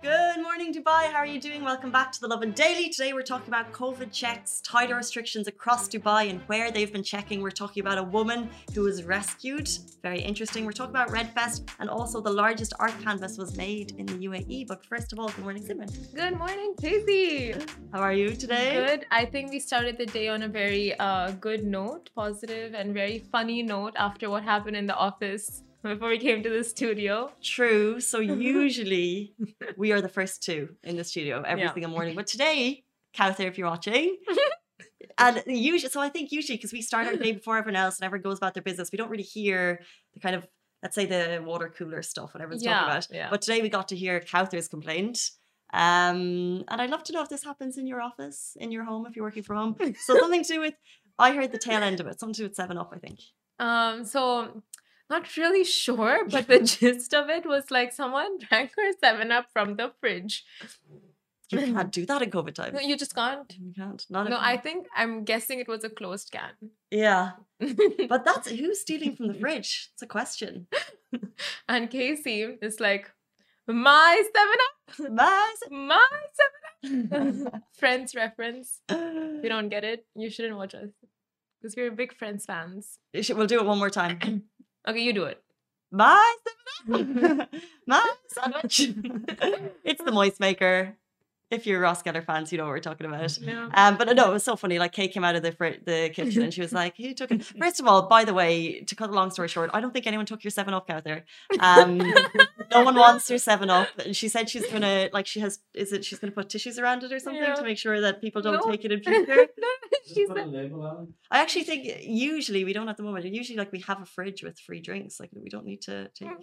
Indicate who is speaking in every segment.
Speaker 1: Good morning, Dubai. How are you doing? Welcome back to the Lovin Daily. Today we're talking about COVID checks, tighter restrictions across Dubai, and where they've been checking. We're talking about a woman who was rescued. Very interesting. We're talking about Redfest, and also the largest art canvas was made in the UAE. But first of all, good morning, Simran.
Speaker 2: Good morning, Casey.
Speaker 1: How are you today?
Speaker 2: Good. I think we started the day on a very uh, good note, positive and very funny note after what happened in the office before we came to the studio.
Speaker 1: True. So usually we are the first two in the studio every
Speaker 2: Yeah.
Speaker 1: single morning. But today, Cowther, if you're watching, and usually, so I think usually because we start our day before everyone else and everyone goes about their business, we don't really hear the kind of let's say the water cooler stuff, what everyone's
Speaker 2: Yeah,
Speaker 1: talking about.
Speaker 2: yeah.
Speaker 1: But today we got to hear Cowther's complaint. Um, and I'd love to know if this happens in your office, in your home, if you're working from home. So something to do with I heard the tail end of it, something to do with Seven Up, I think.
Speaker 2: Um, so not really sure, but the gist of it was like someone drank her seven up from the fridge.
Speaker 1: You can't do that in COVID times.
Speaker 2: No, you just can't.
Speaker 1: You can't. Not
Speaker 2: No, I think I'm guessing it was a closed can.
Speaker 1: Yeah. But that's who's stealing from the fridge? It's a question.
Speaker 2: and Casey is like, my seven up,
Speaker 1: Mas-
Speaker 2: my seven up. Friends reference. If you don't get it, you shouldn't watch us because we're big Friends fans.
Speaker 1: We'll do it one more time.
Speaker 2: Okay, you do it.
Speaker 1: My My sandwich. it's the moist maker. If you're Ross Geller fans, you know what we're talking about.
Speaker 2: Yeah.
Speaker 1: Um, but no, it was so funny. Like Kate came out of the fr- the kitchen and she was like, "Who took it?" First of all, by the way, to cut a long story short, I don't think anyone took your Seven Up out there. Um, no one wants your Seven Up, and she said she's gonna like she has is it she's gonna put tissues around it or something
Speaker 2: Yeah.
Speaker 1: to make sure that people don't
Speaker 2: No.
Speaker 1: take it in future.
Speaker 2: she
Speaker 3: Put a
Speaker 2: said,
Speaker 3: label on it.
Speaker 1: I actually think usually we don't at the moment. Usually, like we have a fridge with free drinks. Like we don't need to take Seven Up.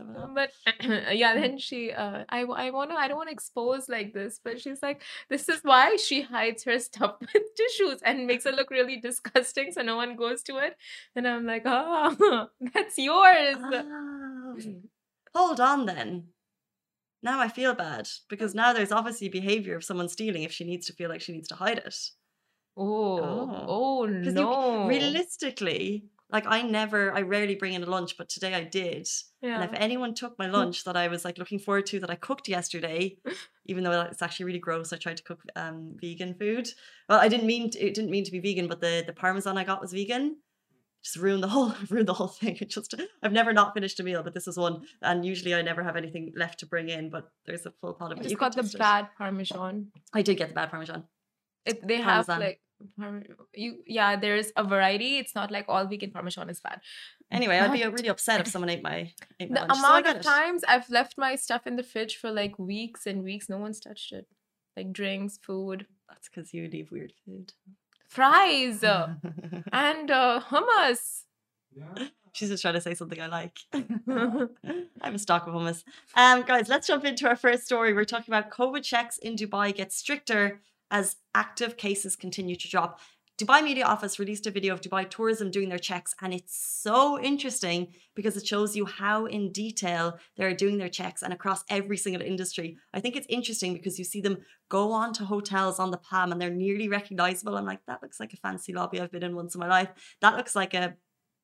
Speaker 2: Uh, but uh, yeah, mm-hmm. then she, uh, I, I want to, I don't want to expose like this, but she's like, this is why she hides her stuff with tissues and makes it look really disgusting, so no one goes to it. And I'm like, oh, that's yours.
Speaker 1: Oh. Hold on then. Now I feel bad because mm. now there's obviously behavior of someone stealing if she needs to feel like she needs to hide it.
Speaker 2: Oh,
Speaker 1: Oh.
Speaker 2: oh,
Speaker 1: 'Cause you-
Speaker 2: no.
Speaker 1: Realistically, like I never, I rarely bring in a lunch, but today I did.
Speaker 2: yeah.
Speaker 1: And if anyone took my lunch that I was like looking forward to that I cooked yesterday, even though it's actually really gross, I tried to cook um, vegan food. Well, I didn't mean to, it didn't mean to be vegan, but the the parmesan I got was vegan. Just ruined the whole ruined the whole thing. It just I've never not finished a meal, but this is one. And usually I never have anything left to bring in, but there's a full pot of it. You
Speaker 2: got the bad parmesan.
Speaker 1: I did get the bad parmesan.
Speaker 2: It, they have like you yeah there's a variety it's not like all vegan parmesan is bad
Speaker 1: Anyway, I'd be really upset if someone ate my ate my
Speaker 2: the
Speaker 1: lunch.
Speaker 2: Amount
Speaker 1: get
Speaker 2: of
Speaker 1: it.
Speaker 2: times i've left my stuff in the fridge for like weeks and weeks no one's touched it like drinks food
Speaker 1: That's because you leave weird food.
Speaker 2: fries and uh, hummus
Speaker 3: Yeah.
Speaker 1: She's just trying to say something I like. I have a stock of hummus. Um, guys, let's jump into our first story. We're talking about COVID checks in Dubai get stricter as active cases continue to drop. Dubai Media Office released a video of Dubai Tourism doing their checks, and it's so interesting because it shows you how in detail they're doing their checks and across every single industry. I think it's interesting because you see them go on to hotels on the Palm and they're nearly recognizable. I'm like, that looks like a fancy lobby I've been in once in my life. That looks like a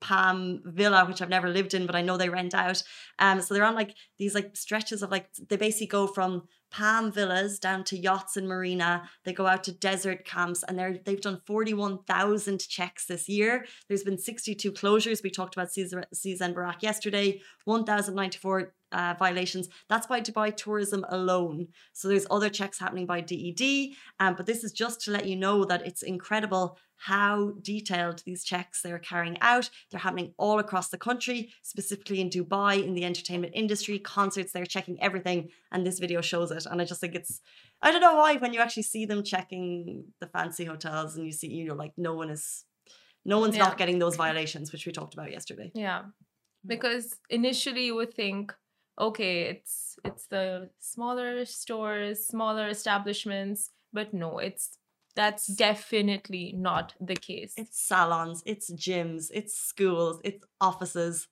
Speaker 1: Palm Villa, which I've never lived in, but I know they rent out. Um, so they're on like these like stretches of like they basically go from Palm Villas down to yachts and marina. They go out to desert camps, and they're they've done forty one thousand checks this year. There's been sixty two closures. We talked about Cezanne Barak yesterday. One thousand ninety four. Uh, violations. That's by Dubai Tourism alone. So there's other checks happening by DED, um, but this is just to let you know that it's incredible how detailed these checks they're carrying out. They're happening all across the country, specifically in Dubai, in the entertainment industry, concerts, they're checking everything. And this video shows it. And I just think it's, I don't know why, when you actually see them checking the fancy hotels and you see, you know, like no one is, no one's
Speaker 2: Yeah.
Speaker 1: not getting those violations, which we talked about yesterday.
Speaker 2: yeah mm. because initially you would think okay it's it's the smaller stores smaller establishments but no it's that's definitely not the case
Speaker 1: It's salons, it's gyms, it's schools, it's offices,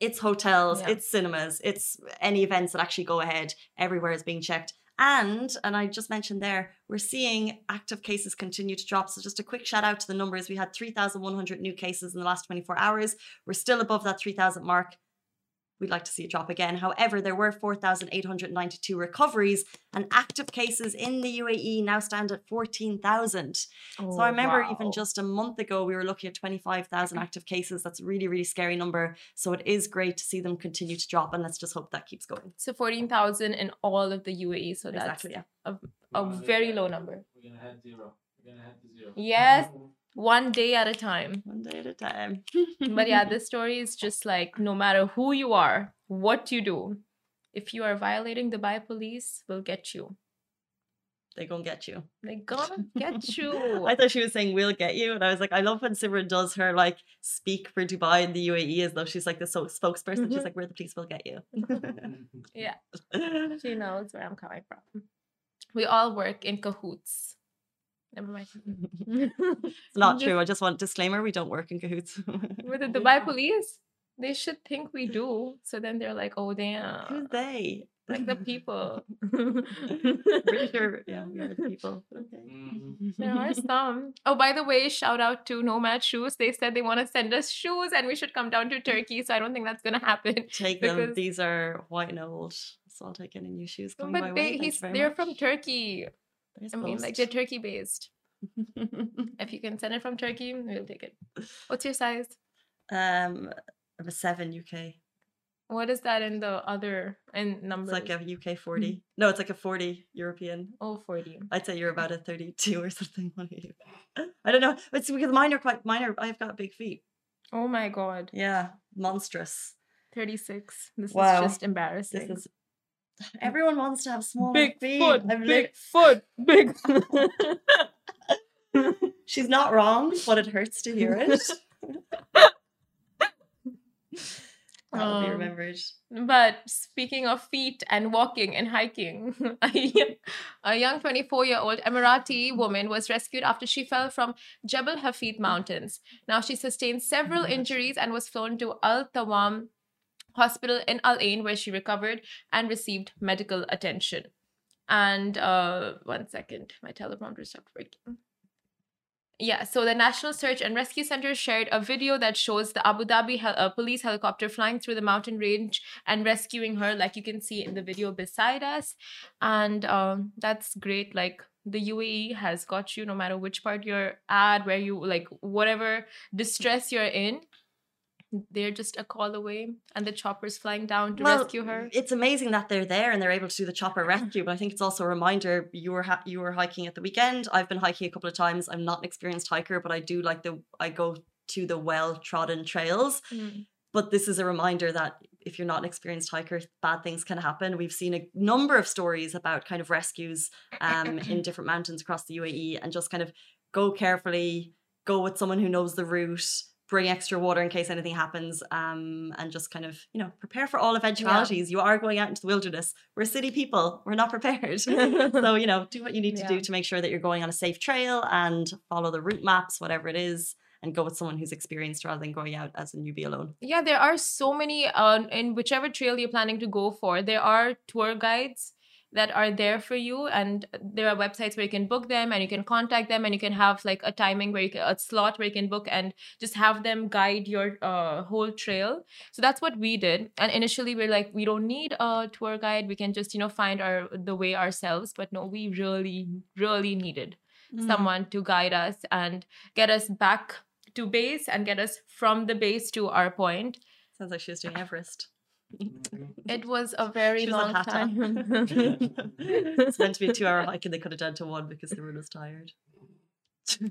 Speaker 1: it's hotels,
Speaker 2: Yeah.
Speaker 1: it's cinemas, it's any events that actually go ahead. Everywhere is being checked. And, and I just mentioned there, we're seeing active cases continue to drop. So just a quick shout out to the numbers. We had 3,100 new cases in the last 24 hours. We're still above that 3,000 mark. We'd like to see it drop again. However, there were 4,892 recoveries and active cases in the UAE now stand at 14,000.
Speaker 2: Oh,
Speaker 1: so I oh, remember
Speaker 2: wow.
Speaker 1: even just a month ago, we were looking at 25,000 active cases. That's a really, really scary number. So it is great to see them continue to drop. And let's just hope that keeps going.
Speaker 2: So 14,000 in all of the UAE. So that's
Speaker 1: Exactly, yeah.
Speaker 2: a, a very low number.
Speaker 3: We're gonna head zero. We're gonna head to zero.
Speaker 2: Yes, one day at a time.
Speaker 1: One day at a time.
Speaker 2: But yeah, this story is just like no matter who you are, what you do, if you are violating the Dubai police, will get you.
Speaker 1: they gonna get you.
Speaker 2: They gonna get you.
Speaker 1: I thought she was saying we'll get you, and I was like, I love when Simran does her like speak for Dubai and the UAE as though she's like the so- spokesperson. She's
Speaker 2: Mhm.
Speaker 1: like, we're the police, will get you.
Speaker 2: yeah, she knows where I'm coming from. We all work in cahoots. Never mind.
Speaker 1: it's not true. I just want disclaimer: we don't work in cahoots.
Speaker 2: With the Dubai police, they should think we do. So then they're like, oh
Speaker 1: Who's
Speaker 2: damn,
Speaker 1: they?
Speaker 2: like the people.
Speaker 1: Pretty sure, yeah, we are the people. Okay.
Speaker 3: Mhm.
Speaker 2: There are some. Oh, by the way, shout out to Nomad Shoes. They said they want to send us shoes and we should come down to Turkey. So I don't think that's going to happen.
Speaker 1: Take them. These are white and old, so I'll take any new shoes coming my
Speaker 2: But
Speaker 1: way. Thank
Speaker 2: he's, they're
Speaker 1: much.
Speaker 2: from Turkey.
Speaker 1: There's
Speaker 2: I mean, like they're Turkey based. If you can send it from Turkey, we'll take it. What's your size?
Speaker 1: um, of a seven UK.
Speaker 2: What is that in the other in number?
Speaker 1: It's
Speaker 2: numbers?
Speaker 1: like a UK forty. No, it's like a forty European.
Speaker 2: oh, 40.
Speaker 1: I'd say you're about a 32 or something. Are? I don't know. It's because mine are quite minor. I've got big feet.
Speaker 2: Oh my God.
Speaker 1: Yeah, monstrous.
Speaker 2: 36. This
Speaker 1: Wow.
Speaker 2: is just embarrassing.
Speaker 1: This is. Everyone wants to have small
Speaker 2: big
Speaker 1: feet.
Speaker 2: foot, big foot, big.
Speaker 1: She's not wrong, but it hurts to hear it. That'll be
Speaker 2: Um,
Speaker 1: remembered.
Speaker 2: But speaking of feet and walking and hiking, a young 24 year old Emirati woman was rescued after she fell from Jebel Hafeet Mountains. Now, she sustained several injuries and was flown to Al Tawam Hospital in Al Ain, where she recovered and received medical attention. And uh, one second, my teleprompter stopped working. Yeah, so the National Search and Rescue Center shared a video that shows the Abu Dhabi hel- uh, police helicopter flying through the mountain range and rescuing her, like you can see in the video beside us. And um, that's great. Like the UAE has got you no matter which part you're at, where you like, whatever distress you're in, they're just a call away, and the chopper's flying down to rescue her.
Speaker 1: It's amazing that they're there and they're able to do the chopper rescue. But I think it's also a reminder you were ha- you were hiking at the weekend. I've been hiking a couple of times. I'm not an experienced hiker, but I do like the I go to the well trodden trails.
Speaker 2: Mm.
Speaker 1: But this is a reminder that if you're not an experienced hiker, bad things can happen. We've seen a number of stories about kind of rescues um, in different mountains across the UAE and just kind of go carefully, go with someone who knows the route, bring extra water in case anything happens, um, and just kind of, you know, prepare for all eventualities. You are going out into the wilderness. We're city people, we're not prepared. so, you know, do what you need to do to make sure that you're going on a safe trail and follow the route maps, whatever it is. And go with someone who's experienced rather than going out as a newbie alone.
Speaker 2: Yeah, there are so many uh, in whichever trail you're planning to go for. There are tour guides that are there for you, and there are websites where you can book them, and you can contact them, and you can have like a timing where you can, a slot where you can book and just have them guide your uh, whole trail. So that's what we did. And initially, we're like, we don't need a tour guide. We can just you know find our the way ourselves. But no, we really, really needed
Speaker 1: Mm.
Speaker 2: someone to guide us and get us back to base and get us from the base to our point.
Speaker 1: Sounds like she was doing Everest. Mm-hmm.
Speaker 2: It was a very
Speaker 1: She
Speaker 2: long
Speaker 1: Hatta.
Speaker 2: time.
Speaker 1: it's meant to be a two hour hike and they cut it down to one because everyone was tired.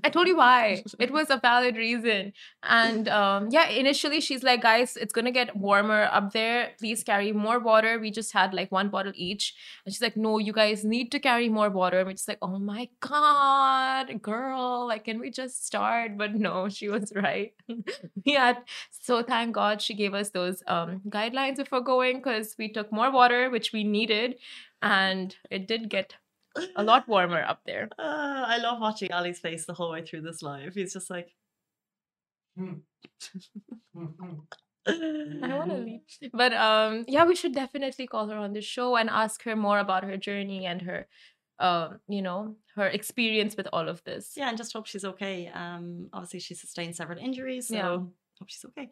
Speaker 2: I told you why. It was a valid reason. And um, yeah, initially she's like, guys, it's gonna get warmer up there. Please carry more water. We just had like one bottle each. And she's like, no, you guys need to carry more water. And we're just like, oh my God, girl, like, can we just start? But no, she was right. yeah. So thank God she gave us those um, guidelines before going because we took more water, which we needed. And it did get a lot warmer up there.
Speaker 1: Uh, I love watching Ali's face the whole way through this live. He's just like,
Speaker 2: I want to leave. But um, yeah, we should definitely call her on the show and ask her more about her journey and her, um, you know, her experience with all of this.
Speaker 1: Yeah, and just hope she's okay. Um, obviously she sustained several injuries, so
Speaker 2: Yeah.
Speaker 1: hope she's okay.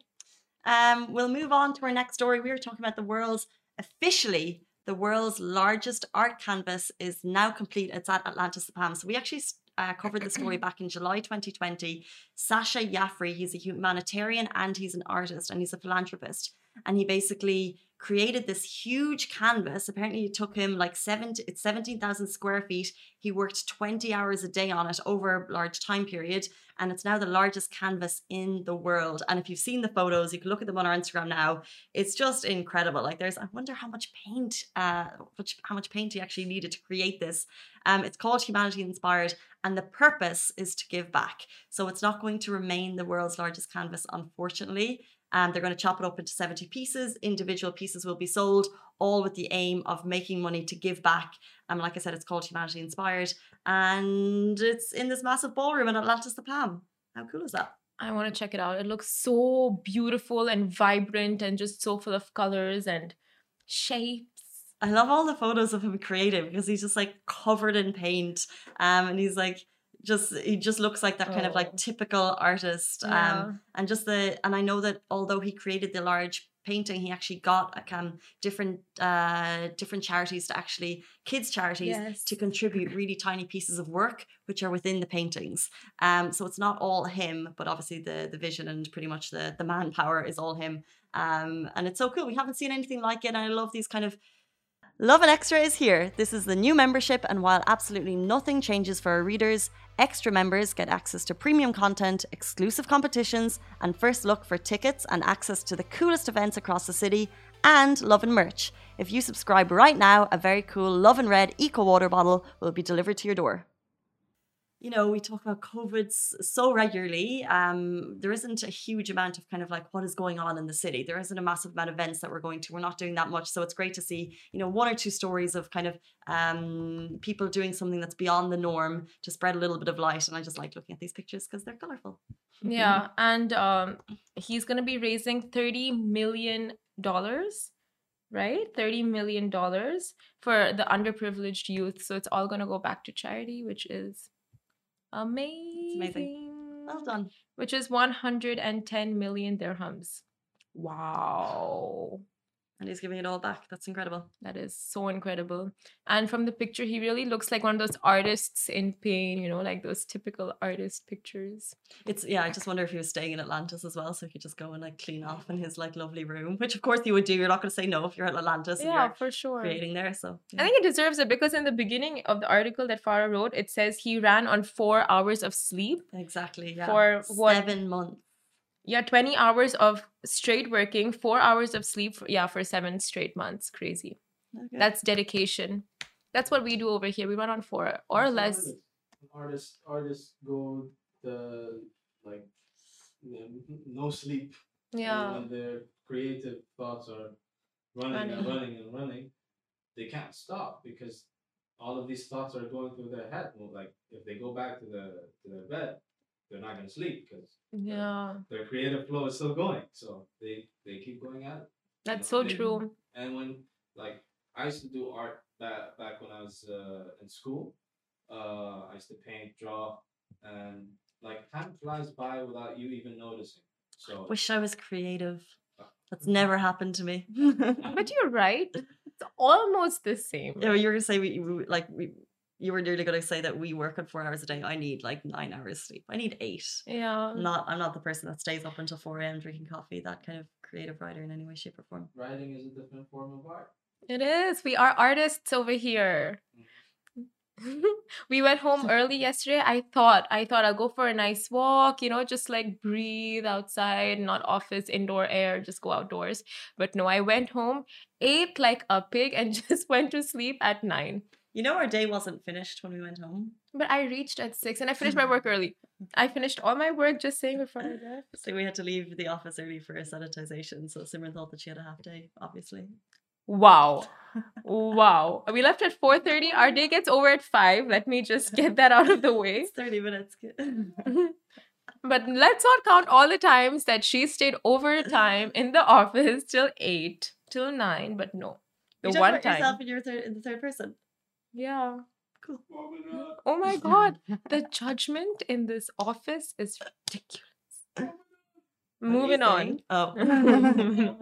Speaker 1: Um, we'll move on to our next story. We were talking about the world's officially the world's largest art canvas is now complete. It's at Atlantis the Palm. So we actually uh, covered the story back in July 2020. Sacha Jafri, he's a humanitarian and he's an artist and he's a philanthropist. And he basically created this huge canvas. Apparently, it took him like 70, it's 17,000 square feet. He worked 20 hours a day on it over a large time period. And it's now the largest canvas in the world. And if you've seen the photos, you can look at them on our Instagram now. It's just incredible. Like there's, I wonder how much paint, uh, which, how much paint he actually needed to create this. Um, it's called Humanity Inspired, and the purpose is to give back. So it's not going to remain the world's largest canvas, unfortunately. Um, they're going to chop it up into 70 pieces. Individual pieces will be sold, all with the aim of making money to give back. Um, like I said, it's called Humanity Inspired, and it's in this massive ballroom in Atlantis the Palm. How cool is that?
Speaker 2: I want to check it out. It looks so beautiful and vibrant and just so full of colors and shapes.
Speaker 1: I love all the photos of him creating because he's just like covered in paint. Um, and he's like just he just looks like that kind of
Speaker 2: Oh.
Speaker 1: like typical artist.
Speaker 2: Yeah.
Speaker 1: Um, and just the and I know that although he created the large painting, he actually got like, um different uh different charities to actually kids charities
Speaker 2: Yes.
Speaker 1: to contribute really tiny pieces of work which are within the paintings. Um, so it's not all him, but obviously the the vision and pretty much the the manpower is all him. Um, and it's so cool. We haven't seen anything like it, and I love these kind of Lovin Extra is here. This is the new membership, and while absolutely nothing changes for our readers, extra members get access to premium content, exclusive competitions, and first look for tickets and access to the coolest events across the city, and Lovin merch. If you subscribe right now, a very cool Lovin Red Eco Water bottle will be delivered to your door. You know, we talk about COVID so regularly. Um, there isn't a huge amount of kind of like what is going on in the city. There isn't a massive amount of events that we're going to. We're not doing that much. So it's great to see, you know, one or two stories of kind of um, people doing something that's beyond the norm to spread a little bit of light. And I just like looking at these pictures because they're colorful.
Speaker 2: Yeah, and um, he's gonna be raising thirty million dollars, right? Thirty million dollars for the underprivileged youth. So it's all gonna go back to charity, which is amazing.
Speaker 1: Well done.
Speaker 2: Which is one hundred and ten million dirhams. Wow.
Speaker 1: And he's giving it all back. That's incredible.
Speaker 2: That is so incredible. And from the picture, he really looks like one of those artists in pain, you know, like those typical artist pictures.
Speaker 1: It's yeah. I just wonder if he was staying in Atlantis as well, so he could just go and like clean off in his like lovely room, which of course you would do. You're not going to say no if you're at Atlantis
Speaker 2: Yeah, for sure.
Speaker 1: creating there. So
Speaker 2: I think it deserves it because in the beginning of the article that Farah wrote, it says he ran on four hours of sleep.
Speaker 1: exactly. Yeah.
Speaker 2: For what-
Speaker 1: seven months.
Speaker 2: Yeah, 20 hours of straight working, four hours of sleep. For, yeah, for seven straight months. Crazy.
Speaker 1: Okay.
Speaker 2: That's dedication. That's what we do over here. We run on four or
Speaker 3: Some
Speaker 2: less.
Speaker 3: artists- Artists, artists go the like n- no sleep. and
Speaker 2: Yeah.
Speaker 3: When their creative thoughts are running and
Speaker 2: Running.
Speaker 3: running and running, they can't stop because all of these thoughts are going through their head. Well, Like if they go back to the to their bed, they're not gonna sleep because
Speaker 2: Yeah.
Speaker 3: their creative flow is still going. So they they keep going at it.
Speaker 2: That's
Speaker 3: know,
Speaker 2: so
Speaker 3: they-
Speaker 2: true.
Speaker 3: And when like I used to do art back back when I was uh, in school, uh, I used to paint, draw, and like time flies by without you even noticing. So
Speaker 1: Wish I was creative.
Speaker 3: Uh,
Speaker 1: That's never happened to me.
Speaker 2: But you're right. It's almost the same.
Speaker 1: Yeah, you were gonna say we, we like we. You were nearly gonna say that we work on four hours a day. I need like nine hours sleep. I need eight.
Speaker 2: Yeah.
Speaker 1: I'm not. I'm not the person that stays up until four a.m. drinking coffee. That kind of creative writer in any way, shape, or form.
Speaker 3: writing is a different form of art.
Speaker 2: It is. We are artists over here. Mm-hmm. we went home early yesterday. I thought, I thought I'll go for a nice walk, you know, just like breathe outside, not office, indoor air, just go outdoors. But no, I went home, ate like a pig, and just went to sleep at nine.
Speaker 1: You know, our day wasn't finished when we went home.
Speaker 2: But I reached at six and I finished my mm-hmm. work early. I finished all my work just saying before I left.
Speaker 1: So we had to leave the office early for a sanitization. So Simran thought that she had a half day, obviously.
Speaker 2: Wow. Wow. We left at 4:30. Our day gets over at 5. Let me just get that out of the way.
Speaker 1: It's 30 minutes.
Speaker 2: But let's not count all the times that she stayed overtime in the office till eight, till nine. But no, the one time.
Speaker 1: yourself in your third in the third person.
Speaker 2: Yeah.
Speaker 1: Cool.
Speaker 2: Oh my god, the judgment in this office is ridiculous. Moving on.
Speaker 1: Oh.
Speaker 2: Moving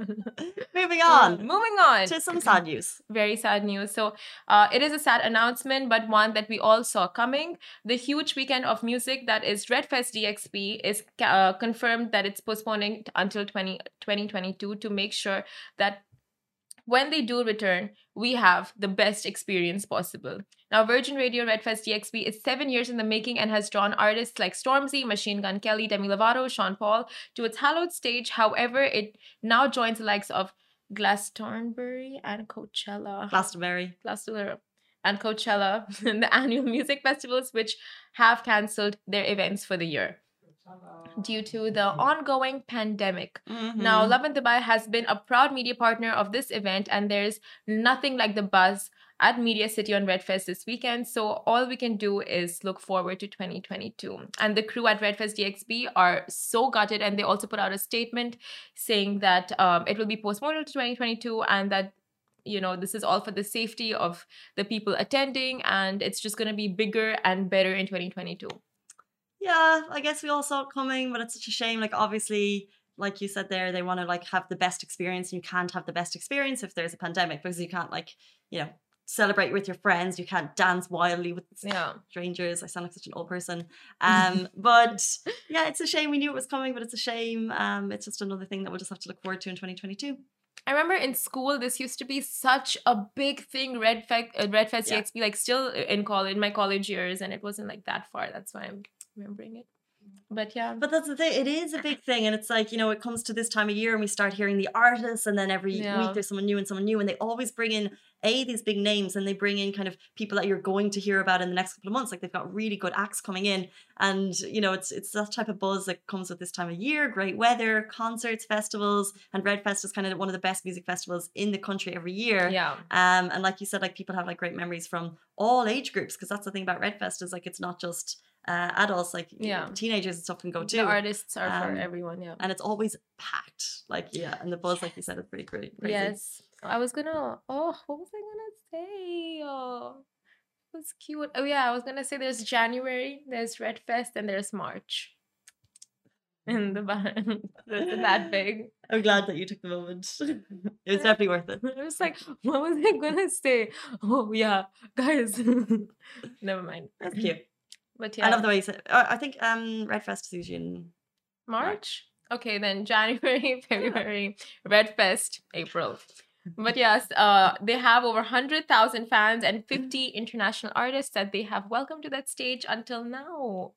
Speaker 1: Moving on
Speaker 2: Moving on.
Speaker 1: to some sad news.
Speaker 2: very sad news. So, uh, it is a sad announcement, but one that we all saw coming. The huge weekend of music that is Redfest DXB is uh, confirmed that it's postponing until 20, 2022 to make sure that when they do return, we have the best experience possible. Now, Virgin Radio Redfest DXB is seven years in the making and has drawn artists like Stormzy, Machine Gun Kelly, Demi Lovato, Sean Paul to its hallowed stage. However, it now joins the likes of Glastonbury and Coachella.
Speaker 1: Glastonbury.
Speaker 2: Glastonbury and Coachella, in the annual music festivals, which have cancelled their events for the year due to the ongoing pandemic. Now,
Speaker 1: Mhm.
Speaker 2: Lovin Dubai has been a proud media partner of this event, and there's nothing like the buzz at Media City on Redfest this weekend. So, all we can do is look forward to 2022. And the crew at Redfest DXB are so gutted, and they also put out a statement saying that um, it will be postponed to 2022 and that you know this is all for the safety of the people attending and it's just going to be bigger and better in 2022
Speaker 1: Yeah, I guess we all saw it coming, but it's such a shame. Like, obviously, like you said there, they want to like have the best experience. And you can't have the best experience if there's a pandemic because you can't like, you know, celebrate with your friends. You can't dance wildly with
Speaker 2: yeah
Speaker 1: strangers. I sound like such an old person. Um, but yeah, it's a shame. We knew it was coming, but it's a shame. Um, it's just another thing that we'll just have to look forward to in 2022.
Speaker 2: I remember in school this used to be such a big thing, Red Fe- uh, Red Fest
Speaker 1: Yeah.
Speaker 2: EXP, like still in college, in my college years, and it wasn't like that far. That's why I'm remembering it. But yeah,
Speaker 1: But that's the thing. It is a big thing, and it's like you know, it comes to this time of year, and we start hearing the artists, and then every
Speaker 2: Yeah.
Speaker 1: week there's someone new and someone new, and they always bring in a these big names, and they bring in kind of people that you're going to hear about in the next couple of months. Like they've got really good acts coming in, and you know, it's it's that type of buzz that comes with this time of year. Great weather, concerts, festivals, and Red Fest is kind of one of the best music festivals in the country every year.
Speaker 2: yeah,
Speaker 1: Um, and like you said, like people have like great memories from all age groups because that's the thing about Red Fest is like it's not just uh, adults, like
Speaker 2: Yeah.
Speaker 1: teenagers and stuff can go too
Speaker 2: the artists are
Speaker 1: Um,
Speaker 2: for everyone. Yeah.
Speaker 1: and it's always packed. Like yeah, and the buzz, like you said, is pretty great. crazy.
Speaker 2: Yes. I was gonna. Oh, what was I gonna say? Oh, it was cute. Oh yeah, I was gonna say there's January, there's Red Fest, and there's March. In the band, that big.
Speaker 1: I'm glad that you took the moment. it was definitely worth it.
Speaker 2: I was like, what was I gonna say? Oh yeah, guys. Never mind.
Speaker 1: That's cute.
Speaker 2: But yeah,
Speaker 1: I love the way you said. I think um, Red Fest is usually in
Speaker 2: March. Okay, then January, February, Red Fest, April. But yes, uh, they have over 100,000 fans and 50 international artists that they have welcomed to that stage until now.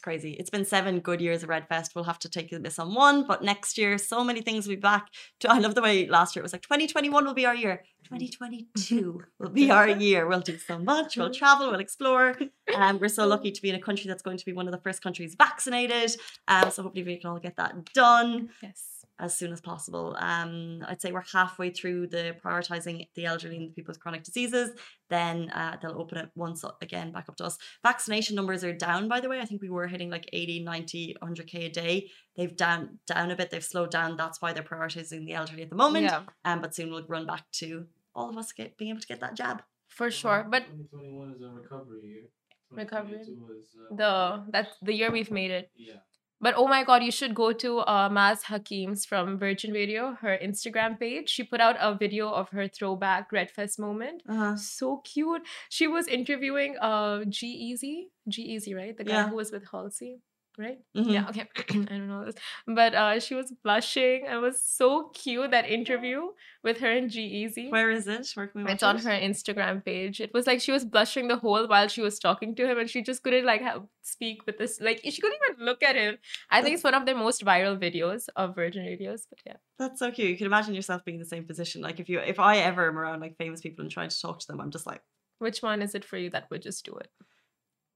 Speaker 1: It's crazy. It's been seven good years of Red Fest. We'll have to take this on one, but next year, so many things will be back. To, I love the way last year it was like 2021 will be our year. 2022 will be our year. We'll do so much. We'll travel. We'll explore. Um, we're so lucky to be in a country that's going to be one of the first countries vaccinated. Um, so hopefully we can all get that done
Speaker 2: Yes.
Speaker 1: As soon as possible. Um, I'd say we're halfway through the prioritizing the elderly and the people with chronic diseases. Then uh, they'll open it once again back up to us. Vaccination numbers are down, by the way. I think we were hitting like 80, 90, 100k a day. They've down down a bit. They've slowed down. That's why they're prioritizing the elderly at the moment.
Speaker 2: Yeah,
Speaker 1: Um, but soon we'll run back to all of us get, being able to get that jab.
Speaker 2: for sure. But
Speaker 3: 2021 is a recovery year.
Speaker 2: Recovery.
Speaker 3: 2022 is, uh,
Speaker 2: the that's the year we've made it.
Speaker 3: yeah.
Speaker 2: But oh my god, you should go to uh, Maz Hakeem's from Virgin Radio, her Instagram page. She put out a video of her throwback Red Fest moment.
Speaker 1: Uh-huh.
Speaker 2: So cute. She was interviewing uh G-Eazy. G Easy, right? The guy
Speaker 1: Yeah.
Speaker 2: who was with Halsey, right?
Speaker 1: Mhm.
Speaker 2: Yeah, okay. I don't know this. But uh she was blushing. It was so cute that interview with her and G-Eazy.
Speaker 1: Where is it? Where can we
Speaker 2: It's on her Instagram page. It was like she was blushing the whole while she was talking to him, and she just couldn't like have, speak with this. Like she couldn't even look at him. I think it's one of their most viral videos of Virgin Radios. But yeah,
Speaker 1: That's so cute. You can imagine yourself being in the same position. Like if you, if I ever am around like famous people and trying to talk to them, I'm just like
Speaker 2: which one is it for you that would just do it?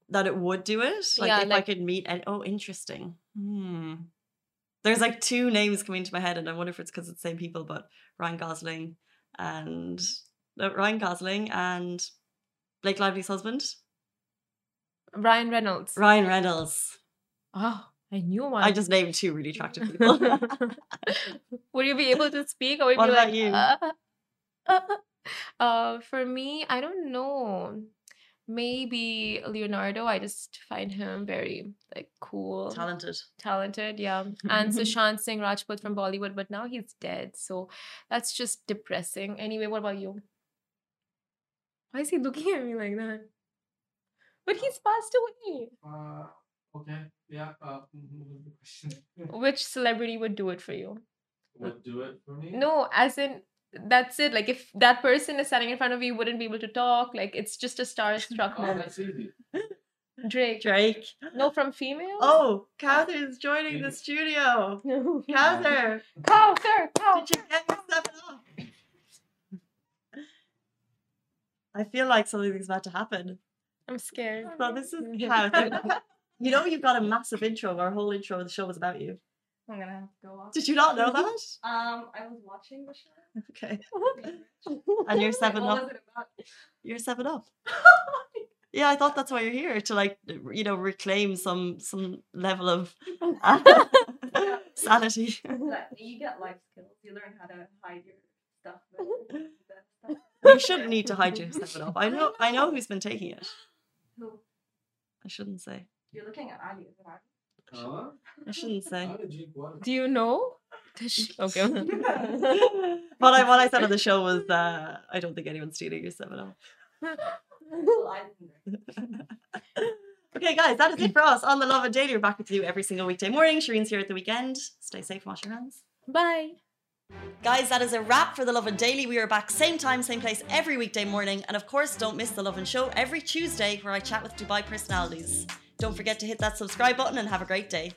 Speaker 1: That it would do it. Like
Speaker 2: Yeah,
Speaker 1: if I could meet and oh, interesting. Hmm. There's like two names coming to my head, and I wonder if it's because it's the same people, but Ryan Gosling and no, Ryan Gosling and Blake Lively's husband,
Speaker 2: Ryan Reynolds.
Speaker 1: Ryan Reynolds.
Speaker 2: Oh, I knew one.
Speaker 1: I just named two really attractive people.
Speaker 2: would you be able to speak or would
Speaker 1: What
Speaker 2: you be
Speaker 1: about
Speaker 2: like,
Speaker 1: you?
Speaker 2: "Uh, uh, uh." Uh, for me, I don't know. Maybe Leonardo. I just find him very like cool,
Speaker 1: Talented.
Speaker 2: talented. Yeah, and Sushant Singh Rajput from Bollywood, but now he's dead, so that's just depressing. Anyway, what about you? Why is he looking at me like that? But he's passed away.
Speaker 3: Uh, okay. Yeah. Uh, what was the question?
Speaker 2: Which celebrity would do it for you?
Speaker 3: Would do it for me?
Speaker 2: No, as in that's it. Like if that person is standing in front of you, you wouldn't be able to talk. Like it's just a starstruck
Speaker 3: Oh,
Speaker 2: moment.
Speaker 3: that's easy.
Speaker 2: Drake.
Speaker 1: Drake.
Speaker 2: No, from female.
Speaker 1: Oh, Cather's oh. joining the studio. Cather,
Speaker 2: cow, sir, cow.
Speaker 1: did you get your seven up? I feel like something's about to happen.
Speaker 2: I'm scared.
Speaker 1: So this is Cather. You know you've got a massive intro. Our whole intro of the show was about you.
Speaker 4: I'm gonna have to go off.
Speaker 1: Did you not know that?
Speaker 4: Um, I was watching the show.
Speaker 1: Okay. And you're seven
Speaker 4: what
Speaker 1: up.
Speaker 4: was it about?
Speaker 1: You're seven up. Yeah, I thought that's why you're here to like you know reclaim some some level of sanity.
Speaker 4: That you get life skills. You learn how to hide your stuff. but stuff.
Speaker 1: You shouldn't need to hide your seven up. I know I know who's been taking it.
Speaker 4: Who?
Speaker 1: I shouldn't say.
Speaker 4: You're looking at Ali. Is it Ali?
Speaker 3: Huh?
Speaker 1: I shouldn't say.
Speaker 3: How did you what?
Speaker 2: Do you know? Does she- Okay.
Speaker 1: what I what I said on the show was uh, I don't think anyone's stealing your seven up.
Speaker 4: Well, I didn't know.
Speaker 1: Okay, guys, that is it for us on the Lovin Daily. We're back with you every single weekday morning. Shireen's here at the weekend. Stay safe wash your hands.
Speaker 2: Bye.
Speaker 1: Guys, that is a wrap for the Lovin Daily. We are back same time, same place every weekday morning. And of course, don't miss the Lovin Show every Tuesday where I chat with Dubai personalities. Don't forget to hit that subscribe button and have a great day.